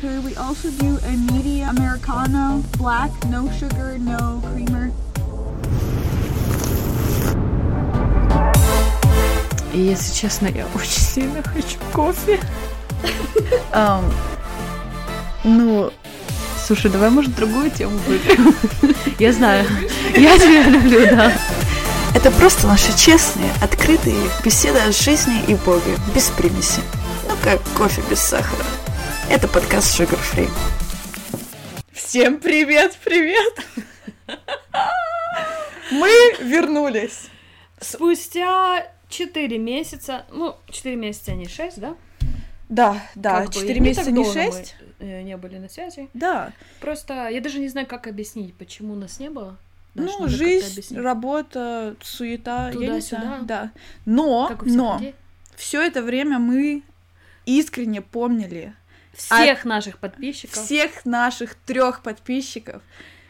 Could we also do a medium Americano, black, no sugar, no creamer? И если честно, я очень сильно хочу кофе. Ам, ну, слушай, давай, может, другую тему выберем? Я знаю. Я тебя люблю, да. Это просто наши честные, открытые беседы о жизни и Боге, без примеси. Ну, как кофе без сахара. Это подкаст Sugar Free. Всем привет, привет! Мы вернулись. Спустя 4 месяца, ну, 4 месяца, а не 6, да? Да, да, Как бы 4 не месяца, так не долго мы, 6. э, не были на связи. Да. Просто я даже не знаю, как объяснить, почему нас не было. Даш, ну, жизнь, работа, суета, я не Туда-сюда. знаю. Да. Но, но, людей. все это время мы искренне помнили Всех наших подписчиков. всех наших трех подписчиков.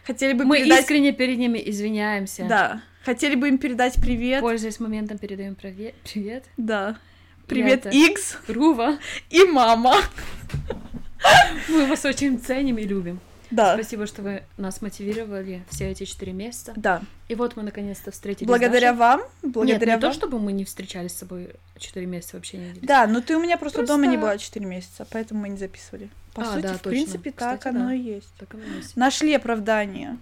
Хотели бы Мы передать... искренне перед ними извиняемся. Да. Хотели бы им передать привет. Пользуясь моментом, передаем привет. Привет. Да. Привет, это- Икс Рува. и мама. Мы вас очень ценим и любим. Да. Спасибо, что вы нас мотивировали все эти четыре месяца. Да. И вот мы наконец-то встретились. Благодаря Дашей. вам, Нет, благодаря не то, вам. чтобы мы не встречались с тобой четыре месяца вообще не виделись. Да, но ты у меня просто, Просто- дома не была 4 месяца, поэтому мы не записывали. По А, сути, да, в точно. принципе, так Кстати, оно да. и есть. Так оно и есть. Нашли оправдание.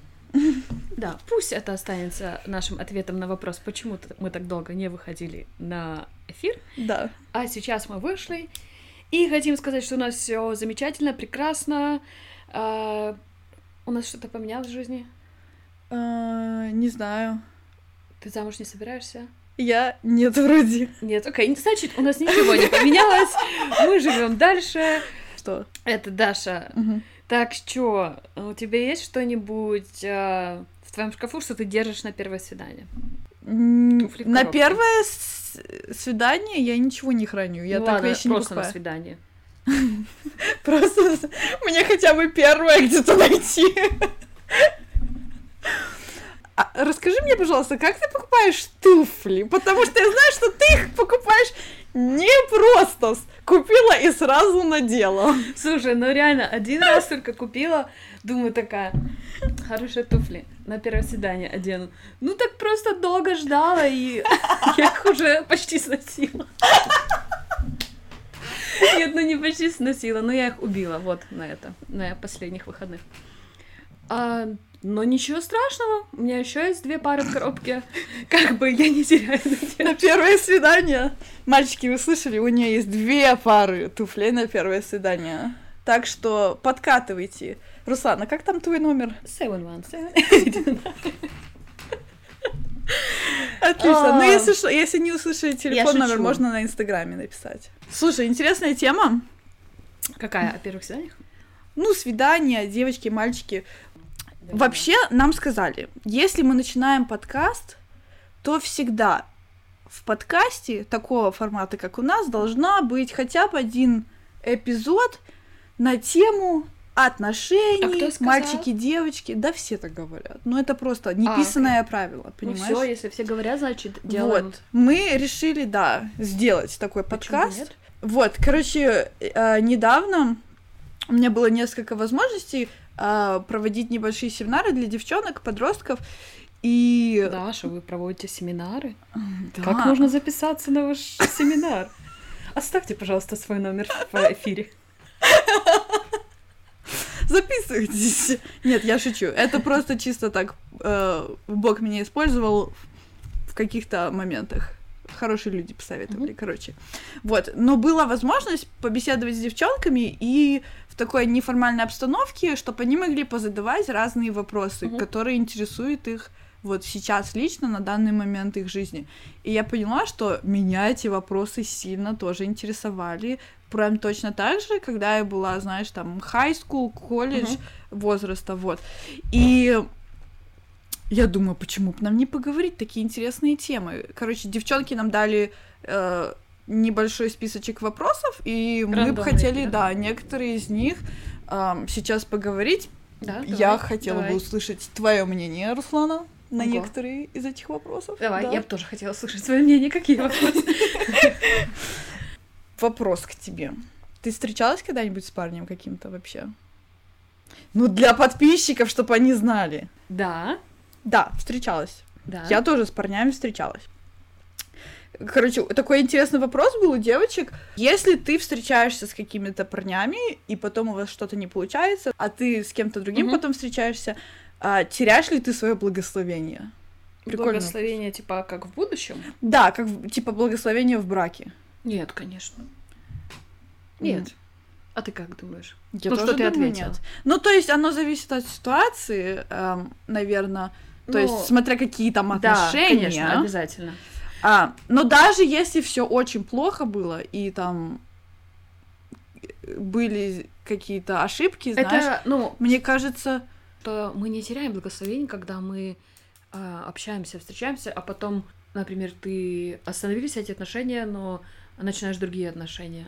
Да, пусть это останется нашим ответом на вопрос, почему мы так долго не выходили на эфир. Да. А сейчас мы вышли и хотим сказать, что у нас все замечательно, прекрасно. А, у нас что-то поменялось в жизни. А, не знаю. Ты замуж не собираешься? Я нет вроде. Нет, окей, значит, у нас ничего не поменялось. Мы живем дальше. Что? Это Даша. Мгм. Так что, у тебя есть что-нибудь а, в твоем шкафу, что ты держишь на первое свидание? Туфли На первое свидание я ничего не храню. Я ну так ладно, вещи не просто на покупаю. свидание. Просто мне хотя бы первое где-то найти. А расскажи мне, пожалуйста, как ты покупаешь туфли? Потому что я знаю, что ты их покупаешь не просто купила и сразу надела. Слушай, ну реально, один раз только купила, думаю, такая, хорошие туфли, на первое свидание одену. Ну так просто долго ждала, и я их уже почти сносила. Нет, ну не почти сносила, но я их убила, вот, на это, на последних выходных. А, но ничего страшного, у меня еще есть две пары в коробке, как бы я не теряю надежды. На первое свидание. Мальчики, вы слышали, у нее есть две пары туфлей на первое свидание. Так что подкатывайте. Руслана, как там твой номер? Seven one seven. Отлично. Ну, если что, если не услышали телефон, номер можно на Инстаграме написать. Слушай, интересная тема. Какая, о первых свиданиях? Ну, свидания, девочки, мальчики. Вообще, нам сказали, если мы начинаем подкаст, то всегда в подкасте такого формата, как у нас, должна быть хотя бы один эпизод на тему отношений, А кто сказал? мальчики, девочки. Да, все так говорят. Но это просто неписанное правило, Ну понимаешь? все, если все говорят, значит делаем. Вот. Мы решили, да, сделать такой Почему подкаст. нет? Вот, короче, э, недавно у меня было несколько возможностей э, проводить небольшие семинары для девчонок, подростков. И Даша, вы проводите семинары? Да. Как можно записаться на ваш семинар? Оставьте, пожалуйста, свой номер в эфире. записывайтесь. Нет, я шучу. Это просто чисто так э, Бог меня использовал в каких-то моментах. Хорошие люди посоветовали, короче. Вот. Но была возможность побеседовать с девчонками и в такой неформальной обстановке, чтобы они могли позадавать разные вопросы, Мгм. которые интересуют их вот сейчас лично на данный момент их жизни. И я поняла, что меня эти вопросы сильно тоже интересовали. Прям точно так же, когда я была, знаешь, там, high school, колледж возраста, вот. И я думаю, почему бы нам не поговорить такие интересные темы? Короче, девчонки нам дали э, небольшой списочек вопросов, и мы бы Рандомные, хотели, да? да, некоторые из них ам, сейчас поговорить. Да, я давай, хотела давай. бы услышать твое мнение, Руслана, на Ого. некоторые из этих вопросов. Давай, Да. я бы тоже хотела слышать свое мнение, какие вопросы. Вопрос к тебе. Ты встречалась когда-нибудь с парнем каким-то вообще? Ну, для подписчиков, чтобы они знали. Да, Да, встречалась. да. Я тоже с парнями встречалась. Короче, такой интересный вопрос был у девочек. Если ты встречаешься с какими-то парнями, и потом у вас что-то не получается, а ты с кем-то другим Мгм. потом встречаешься, а, теряешь ли ты свое благословение? Прикольно. Благословение, типа, как в будущем? Да, как типа благословение в браке. Нет, конечно. Нет. А ты как думаешь? Я Ну, тоже что ты думаю, ответила? нет. Ну, то есть оно зависит от ситуации, наверное. То Ну, есть, смотря какие там Да, отношения. конечно, обязательно. А, но даже если все очень плохо было, и там были какие-то ошибки, знаешь, Это, ну, мне кажется, то мы не теряем благословение, когда мы а, общаемся, встречаемся, а потом, например, ты остановились эти отношения, но начинаешь другие отношения.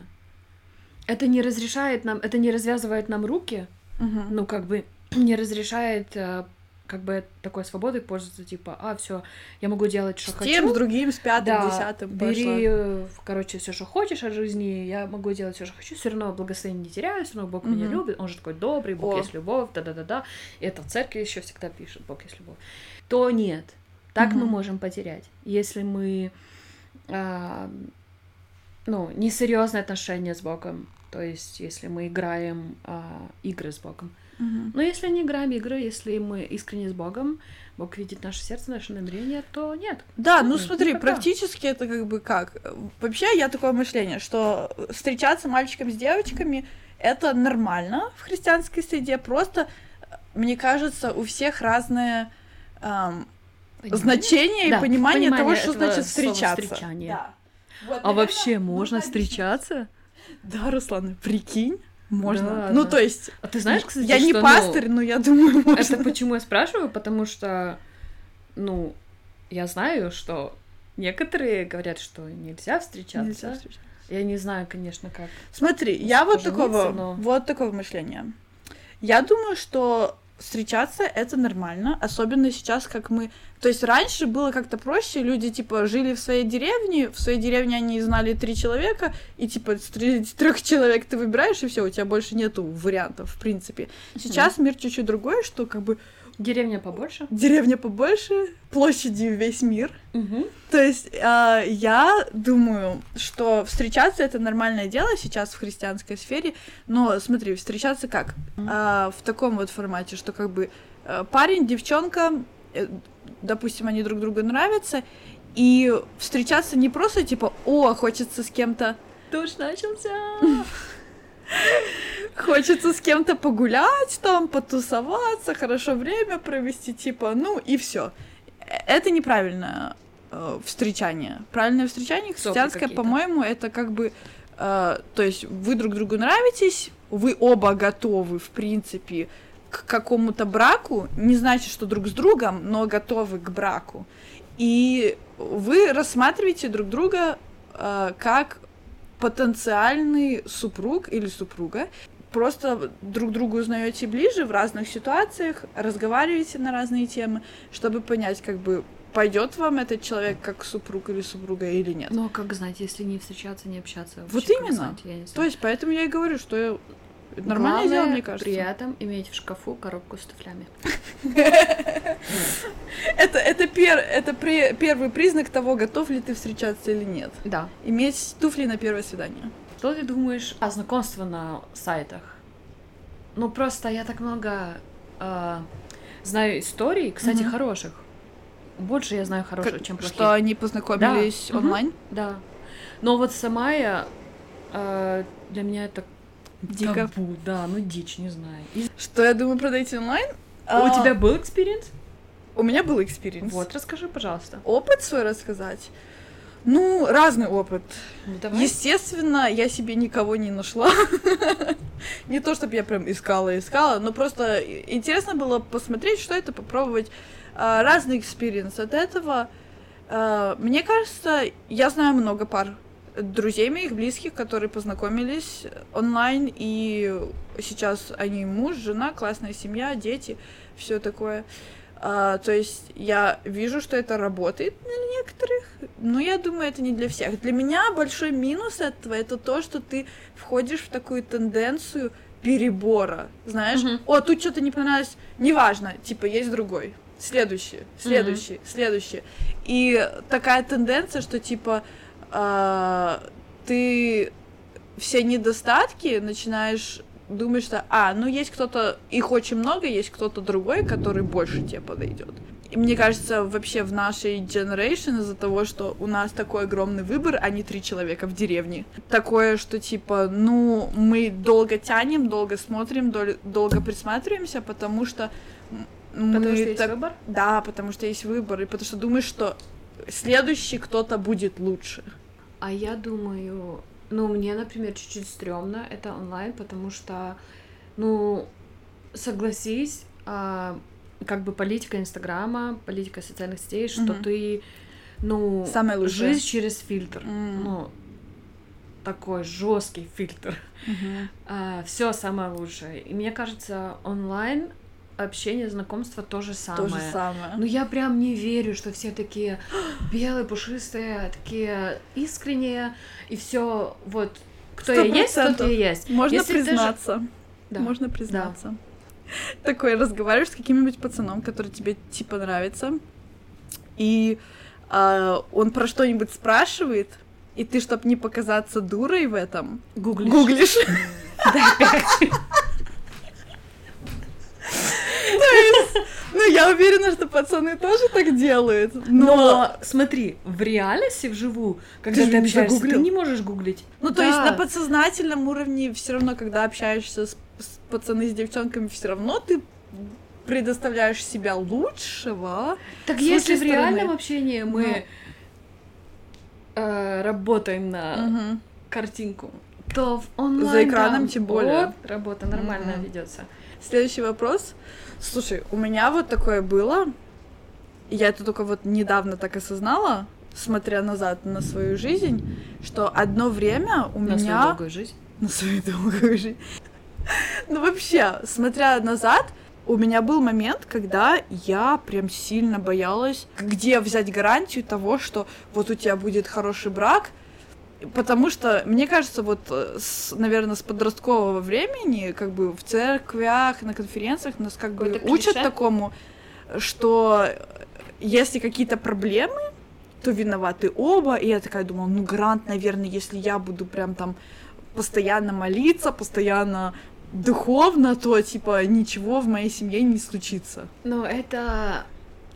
Это не разрешает нам, это не развязывает нам руки, мгм. ну, как бы не разрешает а, как бы такой свободой пользоваться, типа, а, все, я могу делать, что с хочу. тем, с другим, с пятым, Да, десятым бери, пошла. короче, все, что хочешь от жизни, я могу делать все, что хочу, все равно благословение не теряю, все равно Бог меня Мгм. любит, Он же такой добрый, Бог О. есть любовь, да-да-да-да, и это в церкви еще всегда пишет, Бог есть любовь. То нет, так мы Мгм. можем потерять, если мы, а, ну, несерьезные отношения с Богом, то есть если мы играем а, игры с Богом. Но если не играем игры, если мы искренне с Богом, Бог видит наше сердце, наше намерение, то нет. Да, ну Ну, смотри, никогда. практически это как бы как. Вообще, я такое мышление, что встречаться мальчикам с девочками это нормально в христианской среде. Просто, мне кажется, у всех разное ам, значение Да, и понимание, того, понимание что этого значит встречаться. Да. Вот, А наверное, вообще можно встречаться? Да, Руслан, прикинь, можно. Да ну, ладно. то есть, А ты знаешь, кстати, я не что, ну, пастырь, но я думаю, можно. Это почему я спрашиваю? Потому что, ну, я знаю, что некоторые говорят, что нельзя встречаться. Нельзя встречаться. Я не знаю, конечно, как. Смотри, я вот такого, но- вот такого мышления. Я думаю, что встречаться это нормально, особенно сейчас, как мы... То есть раньше было как-то проще, люди, типа, жили в своей деревне, в своей деревне они знали три человека, и, типа, с трех человек ты выбираешь, и все, у тебя больше нету вариантов, в принципе. Сейчас мир чуть-чуть другой, что, как бы, Деревня побольше? деревня побольше, площадью весь мир, Угу. то есть а, я думаю, что встречаться это нормальное дело сейчас в христианской сфере, но смотри, встречаться как? А, в таком вот формате, что как бы э, парень, девчонка, э, допустим, они друг другу нравятся, и встречаться не просто типа, о, хочется с кем-то, Дождь начался. хочется с кем-то погулять, там, потусоваться, хорошо время провести, типа, ну и все. Это неправильное э, встречание. Правильное встречание христианское, по-моему, это как бы, э, то есть вы друг другу нравитесь, вы оба готовы, в принципе, к какому-то браку, не значит, что друг с другом, но готовы к браку. И вы рассматриваете друг друга э, как потенциальный супруг или супруга. Просто друг другу узнаете ближе в разных ситуациях, разговариваете на разные темы, чтобы понять, как бы пойдет вам этот человек как супруг или супруга или нет. Ну, а как знать, если не встречаться, не общаться? Вот вообще, как именно. знать? Я не знаю. То есть поэтому я и говорю, что я- нормальное Главное дело, мне кажется. при этом иметь в шкафу коробку с туфлями. Это, это, пер, это при- первый признак того, готов ли ты встречаться или нет. Да. Иметь туфли на первое свидание. Что ты думаешь о знакомстве на сайтах? Ну, просто я так много э, знаю историй, кстати, Мгм. хороших. Больше я знаю хороших, Как- чем плохих. Что они познакомились Да. Онлайн. Да. Но вот сама я... э, для меня это Дико. табу, да, ну дичь, не знаю. И- Что я думаю про dating онлайн? У А, тебя был experience? У меня был experience. Вот, расскажи, пожалуйста. Опыт свой рассказать? Ну, разный опыт. Ну, давай. Естественно, я себе никого не нашла. Не то, чтобы я прям искала, искала, но просто интересно было посмотреть, что это, попробовать а, разный experience от этого. А, Мне кажется, я знаю много пар друзей моих близких, которые познакомились онлайн, и сейчас они муж, жена, классная семья, дети, все такое. А, то есть я вижу, что это работает для некоторых, но я думаю, это не для всех. Для меня большой минус этого это то, что ты входишь в такую тенденцию перебора. Знаешь, Мгм. о, тут что-то не понравилось, неважно, типа, есть другой. Следующий, следующий, следующий. И такая тенденция, что типа а, ты все недостатки начинаешь думать, что, а, ну есть кто-то, их очень много, есть кто-то другой, который больше тебе подойдет. И мне кажется, вообще в нашей generation из-за того, что у нас такой огромный выбор, а не три человека в деревне. Такое, что типа, ну, мы долго тянем, долго смотрим, дол- долго присматриваемся, потому что мы Потому что есть так- выбор. Да, потому что есть выбор, и потому что думаешь, что следующий кто-то будет лучше. А я думаю, ну, мне, например, чуть-чуть стрёмно это онлайн, потому что, ну, согласись, а, как бы политика Инстаграма, политика социальных сетей, что Мгм. ты, ну, Самое лучшее. жизнь через фильтр, М. ну, такой жесткий фильтр. все самое лучшее. И мне кажется, онлайн общение, знакомство то же самое. То же самое. Ну я прям не верю, что все такие белые, пушистые, такие искренние, и все вот кто Сто я есть, тот я есть. Можно Если признаться. Да. Можно признаться. Такой разговариваешь с каким-нибудь пацаном, который тебе типа нравится, и а, он про что-нибудь спрашивает, и ты, чтобы не показаться дурой в этом, Гуглишь. гуглишь. Дай пять. Ну, я уверена, что пацаны тоже так делают. Но, Но смотри, в реальности, вживую, когда Ты ты, общаешься, ты не можешь гуглить. ну то есть Да. на подсознательном уровне все равно, когда общаешься с, с пацаны с девчонками, все равно ты предоставляешь себя лучшего. Так если в реальном стороны. общении мы э, работаем на Мгм. картинку, то в онлайн За экраном там, тем более. вот, работа нормально Мгм. ведется. Следующий вопрос. Слушай, у меня вот такое было. Я это только вот недавно так осознала, смотря назад на свою жизнь, что одно время у На свою меня... долгую жизнь. На свою долгую жизнь. Ну вообще, смотря назад, у меня был момент, когда я прям сильно боялась, где взять гарантию того, что вот у тебя будет хороший брак, потому что, мне кажется, вот, э, с, наверное, с подросткового времени, как бы в церквях, на конференциях нас как бы учат такому, что если какие-то проблемы, то виноваты оба, и я такая думала, ну, Грант, наверное, если я буду прям там постоянно молиться, постоянно духовно, то, типа, ничего в моей семье не случится. Но это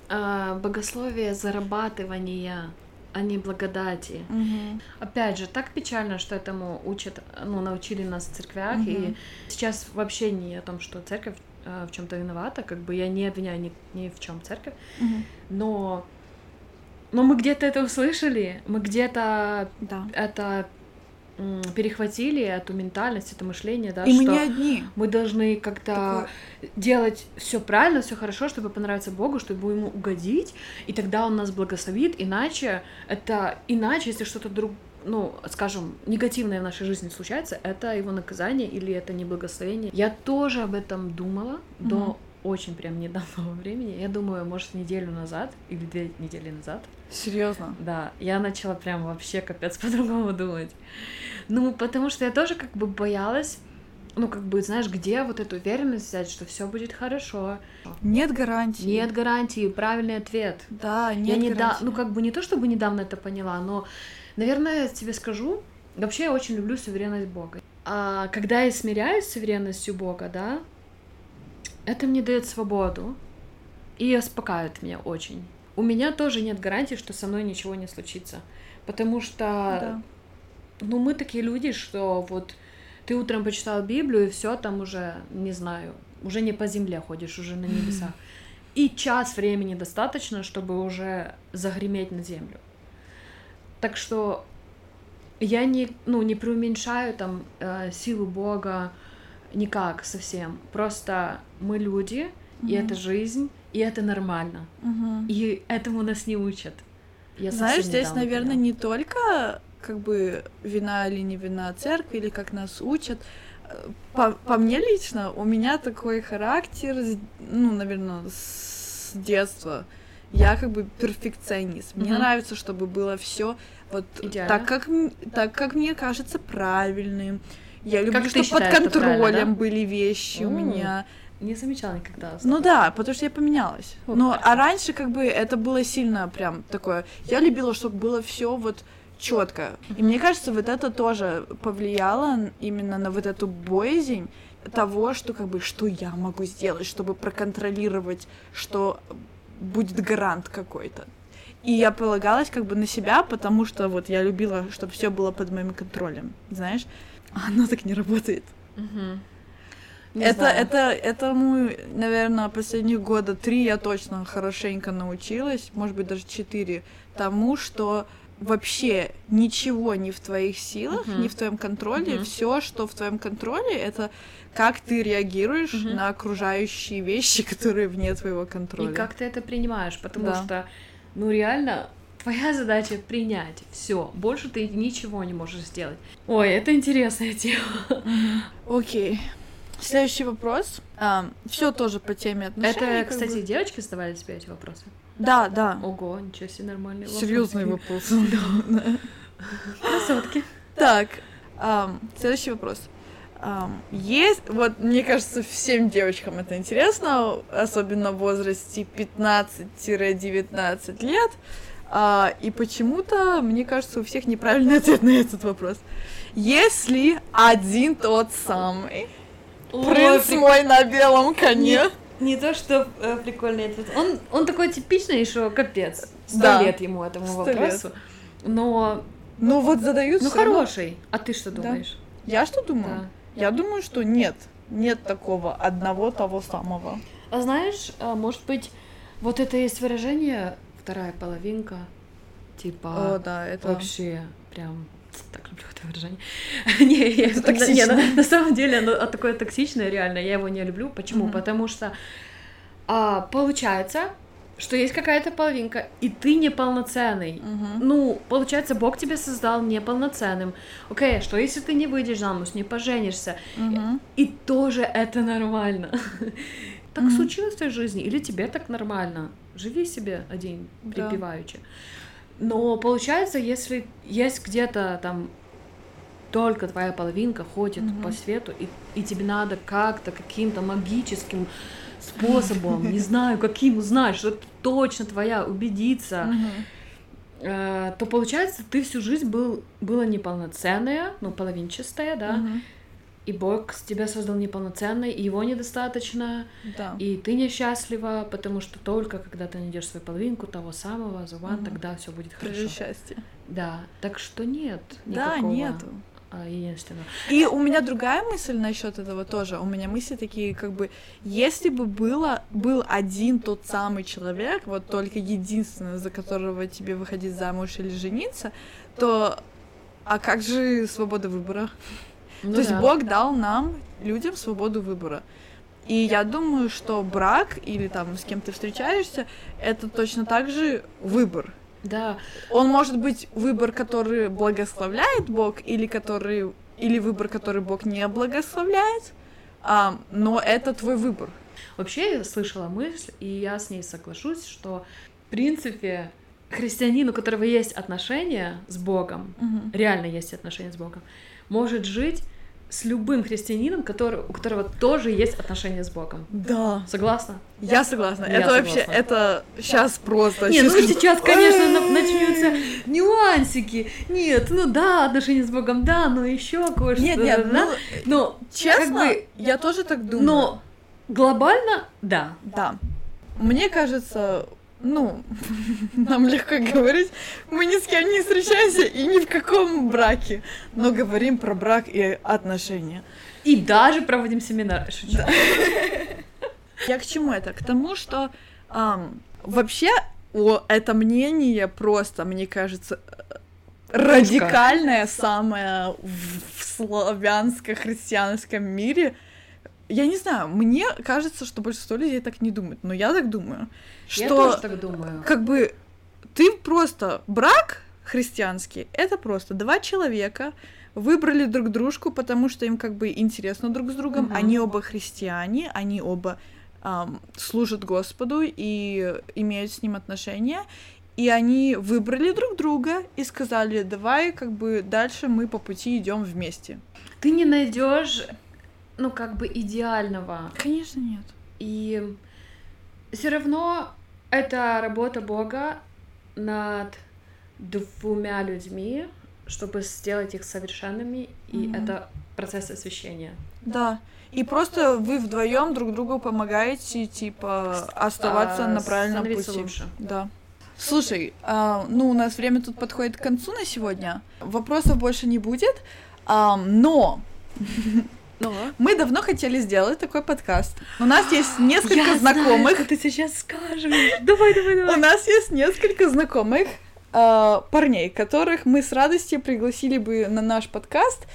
а, богословие зарабатывания, а не благодати. Опять же, так печально, что этому учат, ну, научили нас в церквях, и Мгм. сейчас вообще не о том, что церковь а, в чем-то виновата, как бы я не обвиняю ни, ни в чем церковь, но, но мы где-то это услышали, мы где-то Да. это перехватили, эту ментальность, это мышление, да, И мы что не одни. мы должны как-то делать все правильно, все хорошо, чтобы понравиться Богу, чтобы ему угодить, и тогда он нас благословит. Иначе это иначе, если что-то друг, ну, скажем, негативное в нашей жизни случается, это его наказание или это не благословение. Я тоже об этом думала Мгм. до очень прям недавнего времени. Я думаю, может, неделю назад или две недели назад. Серьезно. Да, я начала прям вообще капец по-другому думать. Ну, потому что я тоже как бы боялась, ну, как бы, знаешь, где вот эту уверенность взять, что все будет хорошо. Нет гарантии. Нет гарантии, правильный ответ. Да, я нет не да, гарантии. ну, как бы не то, чтобы недавно это поняла, но, наверное, я тебе скажу, вообще я очень люблю суверенность Бога. А когда я смиряюсь с суверенностью Бога, да, это мне дает свободу и успокаивает меня очень. У меня тоже нет гарантии, что со мной ничего не случится. Потому что Да. ну, мы такие люди, что вот ты утром почитал Библию, и все там уже, не знаю, уже не по земле ходишь, уже на небесах. И час времени достаточно, чтобы уже загреметь на землю. Так что я не, ну, не преуменьшаю там э, силу Бога никак совсем. Просто мы люди, и Мгм. это жизнь, и это нормально. Мгм. И этому нас не учат. Я Знаешь, здесь, наверное, поняла. не только как бы вина или не вина церкви, или как нас учат. По, по мне лично, у меня такой характер, ну, наверное, с детства. Я как бы перфекционист. Мне Мгм. нравится, чтобы было все вот Идеально. так как, так, как мне кажется правильным. Я люблю, ты чтобы под считаешь, контролем да? были вещи у М. меня. Не замечала никогда. Ну да, потому что я поменялась. Так. а раньше как бы это было сильно прям такое. Я любила, чтобы было все вот четко. И мне кажется, вот это тоже повлияло именно на вот эту боязнь того, что как бы что я могу сделать, чтобы проконтролировать, что будет гарант какой-то. И я полагалась как бы на себя, потому что вот я любила, чтобы все было под моим контролем, знаешь? А оно так не работает. Мгм. Не Это, знаю. это, этому, наверное, последних года три я точно хорошенько научилась, может быть, даже четыре, тому, что вообще ничего не в твоих силах, Мгм. не в твоем контроле. Мгм. Все, что в твоем контроле, это как ты реагируешь Мгм. на окружающие вещи, которые вне твоего контроля. И как ты это принимаешь, потому Да. что, ну реально, твоя задача принять все. Больше ты ничего не можешь сделать. Ой, это интересная тема. Окей. Следующий вопрос. все тоже по теме отношений. Это, кстати, бы. девочки задавали тебе эти вопросы? Да, да. Ого, ничего себе, нормальный вопрос. Серьезный вопрос. Красотки. Так, ам, следующий вопрос. Ам, есть, вот мне кажется, всем девочкам это интересно, особенно в возрасте 15-19 лет. А, и почему-то, мне кажется, у всех неправильный ответ на этот вопрос. Если один тот самый принц мой на белом коне, Не то, что э, прикольный ответ. Он, он такой типичный, что капец. Сто Да. лет ему этому вопросу. Но, ну вот задают ну всё равно. хороший. А ты что Да. думаешь? Я что думаю? Да. Я думаю, что нет. Нет такого одного того самого. А знаешь, а, может быть, вот это есть выражение вторая половинка, типа О, да, это... вообще прям так люблю это выражение. не, я- Это на- не, токсично. на, на самом деле оно такое токсичное, реально, я его не люблю. Почему? Мгм. Потому что а, получается, что есть какая-то половинка, и ты неполноценный. Мгм. Ну, получается, Бог тебя создал неполноценным. Окей, что если ты не выйдешь замуж, не поженишься? Мгм. И тоже это нормально. Так Мгм. случилось в твоей жизни, или тебе так нормально. Живи себе один, Да. припеваючи. Но получается, если есть где-то там только твоя половинка ходит Мгм. по свету, и, и тебе надо как-то каким-то магическим способом, не знаю, каким узнать, что это точно твоя, убедиться, э, то получается, ты всю жизнь был, была неполноценная, ну, половинчатая, да. И Бог тебя создал неполноценной, и его недостаточно, Да. и ты несчастлива, потому что только когда ты найдешь свою половинку того самого, the one, Мгм. тогда все будет хорошо. счастье. Да, так что нет Да, никакого нету. а, единственного. И у меня другая мысль насчет этого тоже. У меня мысли такие, как бы, если бы было, был один тот самый человек, вот только единственный, за которого тебе выходить замуж или жениться, то а как же свобода выбора? Ну То есть да. Бог дал нам, людям, свободу выбора. И я думаю, что брак или там с кем ты встречаешься, это точно так же выбор. Да, Он может быть выбор, который благословляет Бог, или который или выбор, который Бог не благословляет, а, но это твой выбор. вообще я слышала мысль, и я с ней соглашусь, что в принципе христианин, у которого есть отношения с Богом, реально есть отношения с Богом, может жить с любым христианином, который, у которого тоже есть отношения с Богом. Да. Согласна? Я согласна. Я это вообще, согласна. это сейчас просто. Не, ну скажу, сейчас, конечно, на- начнутся нюансики. Нет, ну да, отношения с Богом, да, но еще кое-что. Нет, нет, да, ну, но честно, как бы, я тоже так думаю. но глобально, да. Да. Мне кажется, ну, нам легко говорить, мы ни с кем не встречаемся и ни в каком браке, но говорим про брак и отношения. И даже проводим семинар. Шучу. Я к чему это? К тому, что ам, вообще о, это мнение просто, мне кажется, э, радикальное самое в, в славянско-христианском мире. Я не знаю, мне кажется, что большинство людей так не думают, но я так думаю, Я что тоже так думаю. как бы ты просто брак христианский это просто два человека выбрали друг дружку, потому что им как бы интересно друг с другом, Мгм. они оба христиане, они оба ам, служат Господу и имеют с ним отношения. И они выбрали друг друга и сказали, давай как бы дальше мы по пути идем вместе. Ты не найдешь, ну, как бы идеального. Конечно, нет. И все равно это работа Бога над двумя людьми, чтобы сделать их совершенными, и Мгм. это процесс освящения. Да. И просто вы вдвоем друг другу помогаете, типа, оставаться А, на правильном становиться пути. лучше. Да. Слушай, а, ну у нас время тут подходит к концу на сегодня. Вопросов больше не будет. А, но Ну, мы давно хотели сделать такой подкаст. У нас есть несколько знакомых. ты сейчас скажешь. Давай, давай, У нас есть несколько знакомых а, парней, которых мы с радостью пригласили бы на наш подкаст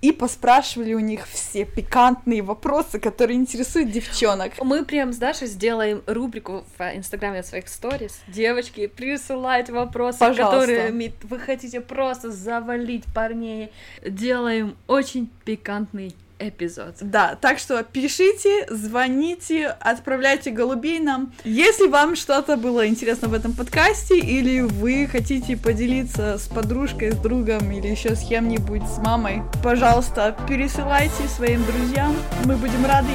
и поспрашивали у них все пикантные вопросы, которые интересуют девчонок. Мы прям с Дашей сделаем рубрику в инстаграме своих сторис. Девочки, присылайте вопросы, Пожалуйста. которыми вы хотите просто завалить парней. Делаем очень пикантный эпизод. Да, так что пишите, звоните, отправляйте голубей нам. Если вам что-то было интересно в этом подкасте, или вы хотите поделиться с подружкой, с другом, или еще с кем-нибудь, с мамой, пожалуйста, пересылайте своим друзьям. Мы будем рады